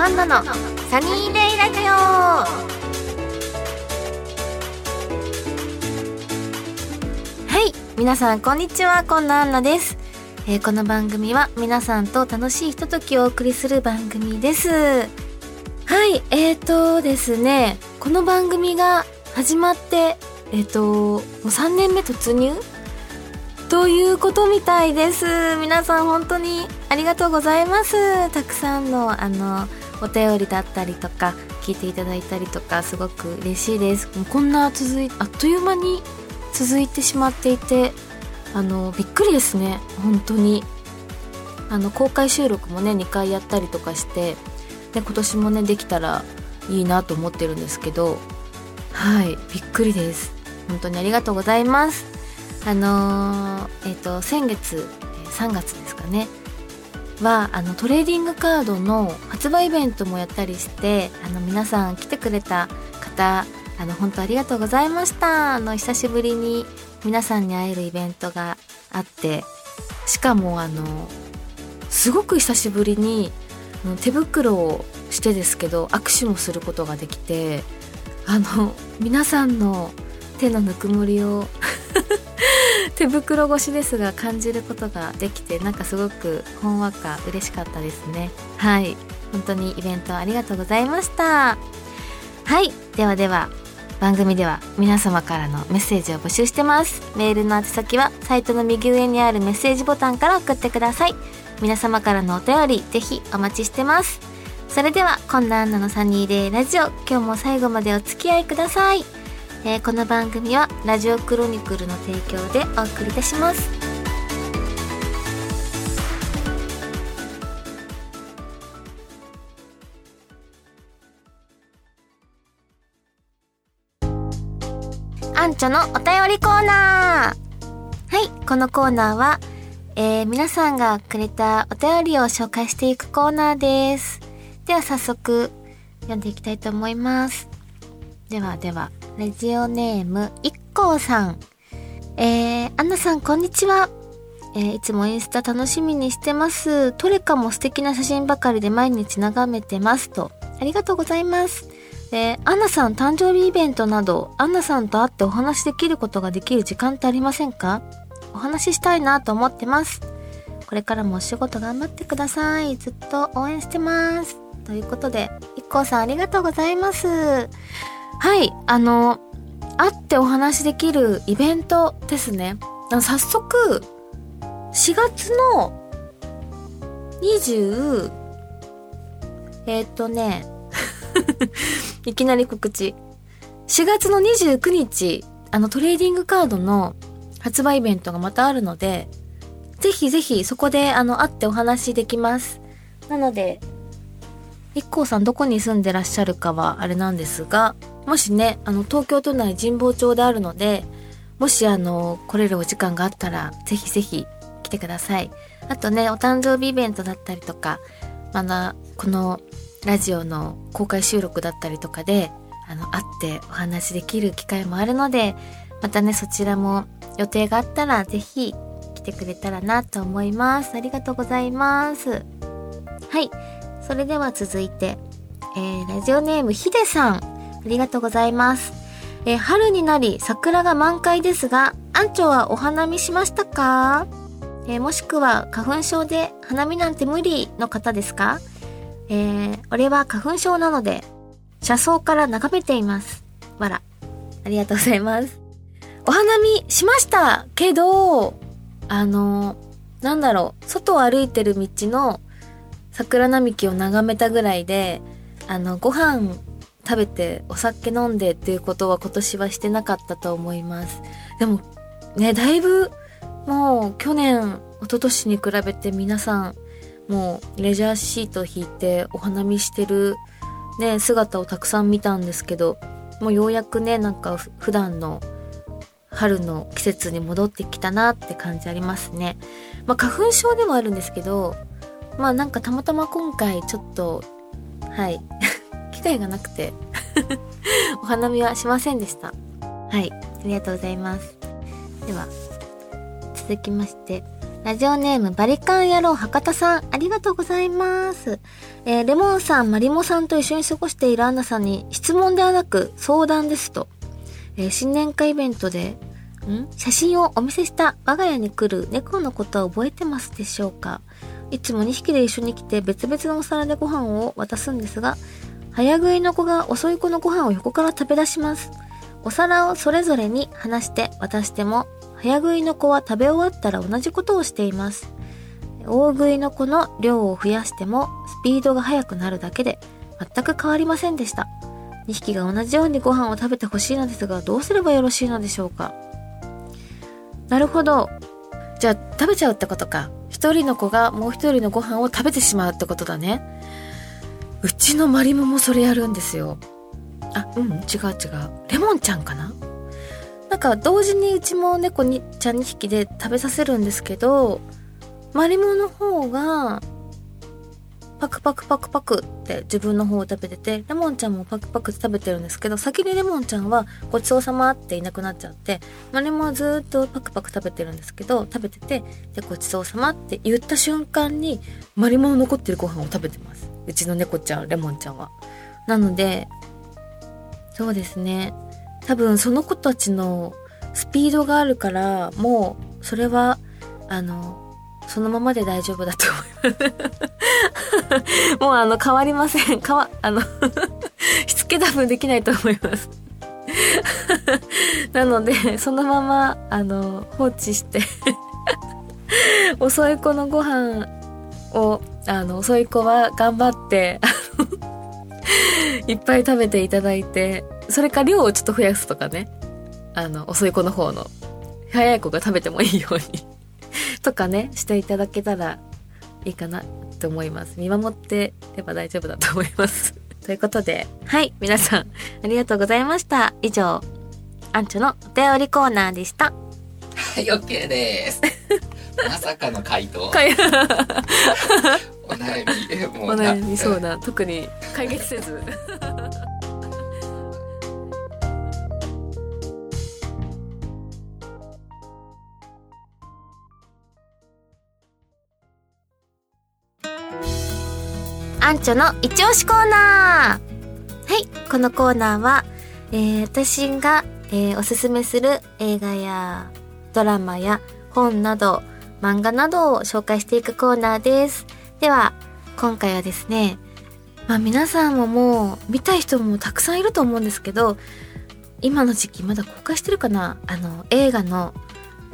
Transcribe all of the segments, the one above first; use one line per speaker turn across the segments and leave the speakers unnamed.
アンナのサニーデイラジオ。はい皆さんこんにちはこんなアンナです、えーこの番組は皆さんと楽しいひとときをお送りする番組です。はいえーとですねこの番組が始まってえっ、ともう3年目突入？ということみたいです。皆さん本当にありがとうございます。たくさんのあのお便りだったりとか聞いていただいたりとかすごく嬉しいです。もうこんな続いあっという間に続いてしまっていてあのびっくりですね。本当に。あの公開収録もね2回やったりとかしてで今年もねできたらいいなと思ってるんですけどはいびっくりです。本当にありがとうございます。あのーえっ、と先月3月ですかね。はあのトレーディングカードの発売イベントもやったりしてあの皆さん来てくれた方あの本当ありがとうございました。あの久しぶりに皆さんに会えるイベントがあってしかもあのすごく久しぶりに手袋をしてですけど握手もすることができてあの皆さんの手のぬくもりを 手袋越しですが感じることができてなんかすごくほんわか嬉しかったですね。はい。本当にイベントありがとうございました。はい。ではでは番組では皆様からのメッセージを募集してます。メールの宛先はサイトの右上にあるメッセージボタンから送ってください。皆様からのお便りぜひお待ちしてます。それではこんなアンナのサニーデイラジオ今日も最後までお付き合いください。えーこの番組はラジオクロニクルの提供でお送りいたします。アンチョのお便りコーナー。はいこのコーナーは、えー皆さんがくれたお便りを紹介していくコーナーです。では早速読んでいきたいと思います。ではでは、ラジオネーム、いっこうさん。えー、アンナさん、こんにちは。えーいつもインスタ楽しみにしてます。トレカも素敵な写真ばかりで毎日眺めてますと。ありがとうございます。えーアンナさん、誕生日イベントなど、アンナさんと会ってお話しできることができる時間ってありませんか？お話ししたいなと思ってます。これからもお仕事頑張ってください。ずっと応援してます。ということで、いっこうさんありがとうございます。はい、あの、会ってお話しできるイベントですね。早速、4月の20、えーっとね、いきなり告知。4月の29日、あのトレーディングカードの発売イベントがまたあるので、ぜひぜひそこであの会ってお話しできます。なので、一 k さんどこに住んでらっしゃるかはあれなんですが、もしね、あの、東京都内神保町であるので、もしあの、来れるお時間があったら、ぜひぜひ来てください。あとね、お誕生日イベントだったりとか、まだ、このラジオの公開収録だったりとかで、あの、会ってお話できる機会もあるので、またね、そちらも予定があったら、ぜひ来てくれたらなと思います。ありがとうございます。はい。それでは続いて、えー、ラジオネームひでさん。ありがとうございます。えー春になり桜が満開ですが、アンチョはお花見しましたか？えーもしくは花粉症で花見なんて無理の方ですか？えー俺は花粉症なので、車窓から眺めています。わら。ありがとうございます。お花見しましたけど、あの、なんだろう、外を歩いてる道の桜並木を眺めたぐらいで、あの、ご飯食べてお酒飲んでっていうことは今年はしてなかったと思います。でも、ね、だいぶ、もう去年、一昨年に比べて皆さん、もうレジャーシート引いてお花見してるね、姿をたくさん見たんですけど、もうようやくね、なんか普段の春の季節に戻ってきたなって感じありますね。まあ花粉症でもあるんですけど、まあなんかたまたま今回ちょっと、はい、機会がなくて、お花見はしませんでした。はい、ありがとうございます。では、続きまして、ラジオネームバリカン野郎博多さん、ありがとうございます。えー、レモンさん、マリモさんと一緒に過ごしているアンナさんに質問ではなく相談ですと。えー、新年会イベントで、ん？写真をお見せした我が家に来る猫のことは覚えてますでしょうか？いつも2匹で一緒に来て別々のお皿でご飯を渡すんですが、早食いの子が遅い子のご飯を横から食べ出します。お皿をそれぞれに離して渡しても、早食いの子は食べ終わったら同じことをしています。大食いの子の量を増やしてもスピードが速くなるだけで全く変わりませんでした。2匹が同じようにご飯を食べてほしいのですが、どうすればよろしいのでしょうかなるほど。じゃあ食べちゃうってことか。一人の子がもう一人のご飯を食べてしまうってことだね。うちのマリモもそれやるんですよ。あ、うん、違う違う。レモンちゃんかな？なんか同時にうちも猫にちゃん2匹で食べさせるんですけど、マリモの方が、パクパクパクパクって自分の方を食べてて、レモンちゃんもパクパクって食べてるんですけど、先にレモンちゃんはごちそうさまっていなくなっちゃって、マリモはずっとパクパク食べてるんですけど、食べてて、で、ごちそうさまって言った瞬間に、マリモの残ってるご飯を食べてます。うちの猫ちゃん、レモンちゃんは。なので、そうですね。多分その子たちのスピードがあるから、もう、それは、あの、そのままで大丈夫だと思います。もうあの、変わりません。変わ、あの しつけ多分できないと思います なので、そのまま、あの、放置して遅い子のご飯を、あの、遅い子は頑張っていっぱい食べていただいて、それか量をちょっと増やすとかね。あの、遅い子の方の。早い子が食べてもいいように とかね、していただけたらいいかなと思います。見守ってれば大丈夫だと思います。ということで、はい、皆さん、ありがとうございました。以上、アンチョのお便りコーナーでした。
はい、OK です。まさかの回答。お悩み、
もうお悩みそうだ、特に解決せず。アンチョの一押しコーナーはい、このコーナーは、えー、私が、えー、おすすめする映画やドラマや本など漫画などを紹介していくコーナーです。では、今回はですね、まあ皆さんももう見たい人もたくさんいると思うんですけど、今の時期まだ公開してるかな？あの、映画の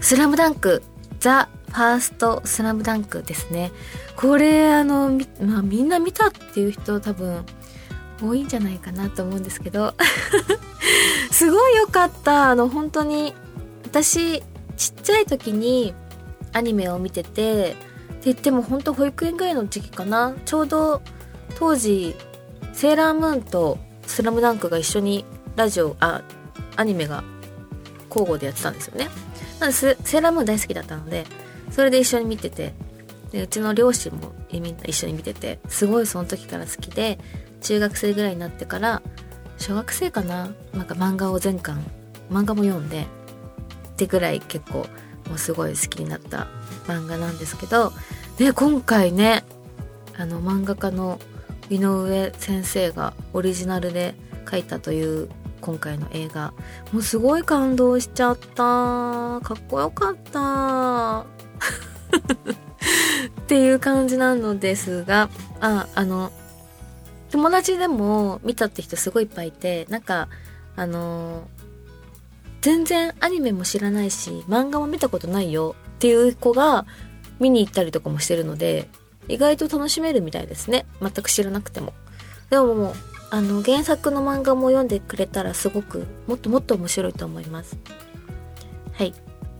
スラムダンク、ザ・ファーストスラムダンクですね。これ、あの、み、まあみんな見たっていう人多分多いんじゃないかなと思うんですけど、すごい良かった。あの、本当に、私、ちっちゃい時にアニメを見ててって言っても本当保育園ぐらいの時期かなちょうど当時セーラームーンとスラムダンクが一緒にラジオあアニメが交互でやってたんですよねなんでセーラームーン大好きだったのでそれで一緒に見てて。でうちの両親もみんな一緒に見てて。すごいその時から好きで中学生ぐらいになってから小学生かな？なんか漫画を全巻漫画も読んでってぐらい結構もうすごい好きになった漫画なんですけどで今回ねあの漫画家の井上先生がオリジナルで描いたという今回の映画。もうすごい感動しちゃった。かっこよかった。っていう感じなのですがああの友達でも見たって人すごいいっぱいいてなんかあの全然アニメも知らないし漫画も見たことないよっていう子が見に行ったりとかもしてるので意外と楽しめるみたいですね。全く知らなくても。でももうあの原作の漫画も読んでくれたらすごくもっともっと面白いと思います。はい。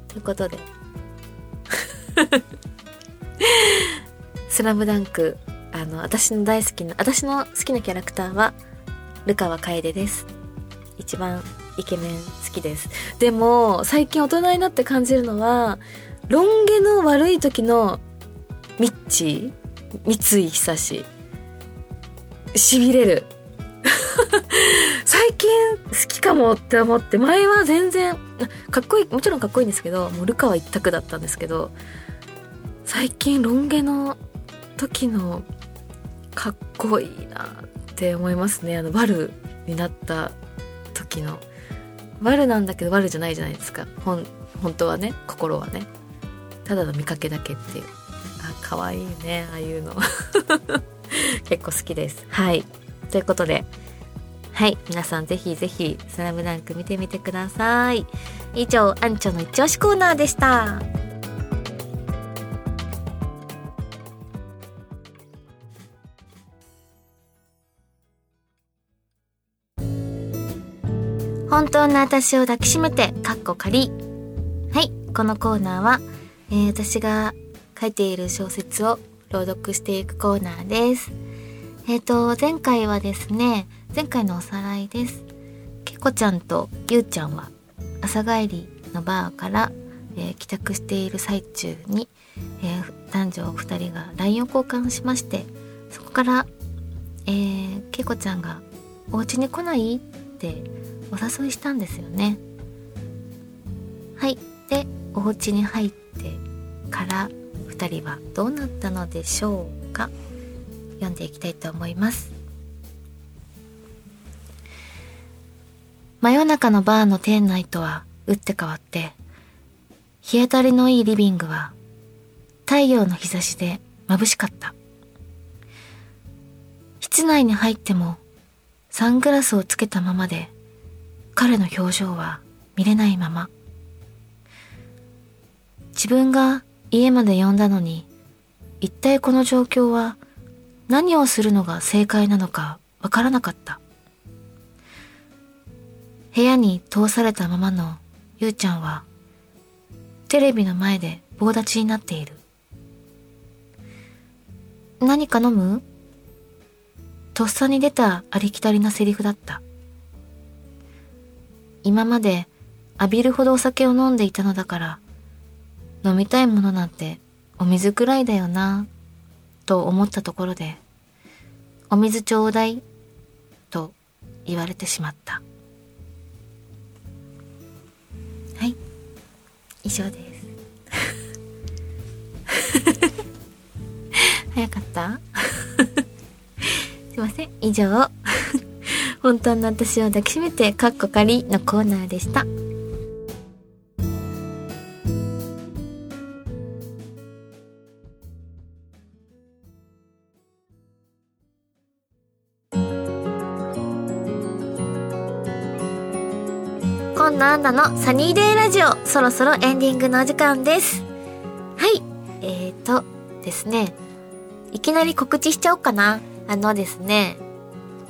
ということで。スラムダンクあの私の大好きな私の好きなキャラクターはルカワ楓です一番イケメン好きです。でも、最近大人になって感じるのは、ロン毛の悪い時のミッチー三井久志。痺れる。最近好きかもって思って、前は全然、かっこいい、もちろんかっこいいんですけど、もうルカは一択だったんですけど、最近ロン毛の時のかっこいいなって思いますね。あのバルになった時の。バルなんだけどバルじゃないじゃないですか。本本当はね心はね。ただの見かけだけっていう。あ可愛いねああいうの。結構好きです。はい。ということで。はい。皆さんぜひぜひ「スラムダンク見てみてください。以上アンチョの一押しコーナーでした。本当の私を抱きしめて、かっこ仮。はい、このコーナーは、えー、私が書いている小説を朗読していくコーナーです。えっ、ー、と、前回はですね、前回のおさらいです。けこちゃんとゆうちゃんは朝帰りのバーから、えー、帰宅している最中に、えー、男女2人が LINE を交換しましてそこから、えー、けこちゃんが「お家に来ない?」ってお誘いしたんですよね。はい。でお家に入ってから2人はどうなったのでしょうか？読んでいきたいと思います。真夜中のバーの店内とは打って変わって日当たりのいいリビングは太陽の日差しで眩しかった。室内に入ってもサングラスをつけたままで彼の表情は見れないまま。自分が家まで呼んだのに、一体この状況は何をするのが正解なのかわからなかった。部屋に通されたままのゆうちゃんは、テレビの前で棒立ちになっている。何か飲む？とっさに出たありきたりなセリフだった。今まで浴びるほどお酒を飲んでいたのだから、飲みたいものなんてお水くらいだよな、と思ったところで、お水ちょうだい、と言われてしまった。はい、以上です。早かった？すいません、以上。本当の私を抱きしめてカッコ仮のコーナーでした。こんなあんなのサニーデイラジオ、そろそろエンディングのお時間です。はい。えーとですね、いきなり告知しちゃおうかな。あのですね、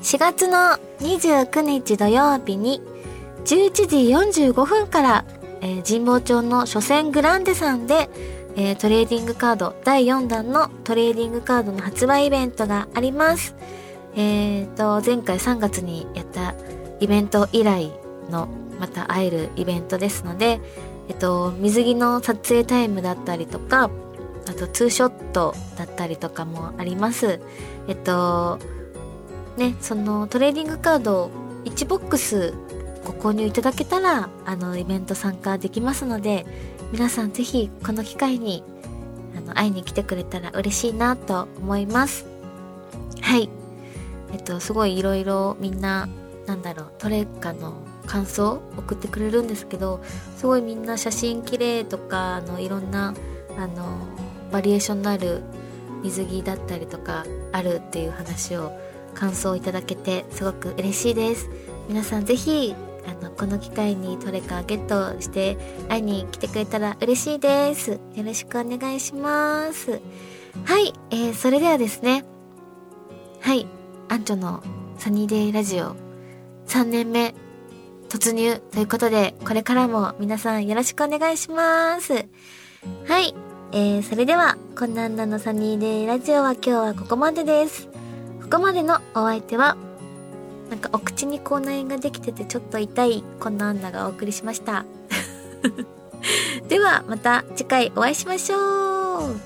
4月の29日土曜日に11時45分から、えー、神保町の書泉グランデさんで、えー、トレーディングカード第4弾のトレーディングカードの発売イベントがあります。えーと、前回3月にやったイベント以来のまた会えるイベントですので、えっと、水着の撮影タイムだったりとか、あとツーショットだったりとかもあります。えっと、ね、そのトレーディングカード1ボックスご購入いただけたら、あの、イベント参加できますので、皆さんぜひこの機会に、あの、会いに来てくれたら嬉しいなと思います。はい。えっと、すごいいろいろみんな、なんだろう、トレカの感想送ってくれるんですけど、すごいみんな写真綺麗とか、あの、いろんな、あの、バリエーションのある水着だったりとかあるっていう話を感想をいただけてすごく嬉しいです。皆さんぜひあのこの機会にトレカゲットして会いに来てくれたら嬉しいです。よろしくお願いします。はい、えー、それではですね。はいアンチョのサニーデイラジオ。3年目突入ということでこれからも皆さんよろしくお願いします。はい、えー、それではこんなんなのサニーデイラジオは今日はここまでです。こまでのお相手は、なんかお口に口内炎ができててちょっと痛いこんなアンナがお送りしました。ではまた次回お会いしましょう。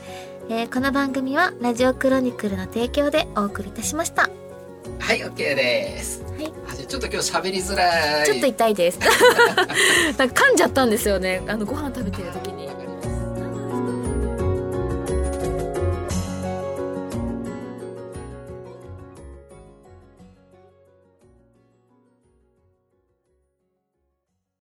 えー、この番組はラジオクロニクルの提供でお送りいたしました。
はい、OK です。はい。あちょっと今日喋りづらい。
ちょっと痛いです。なんか噛んじゃったんですよね。あのご飯食べてる時に。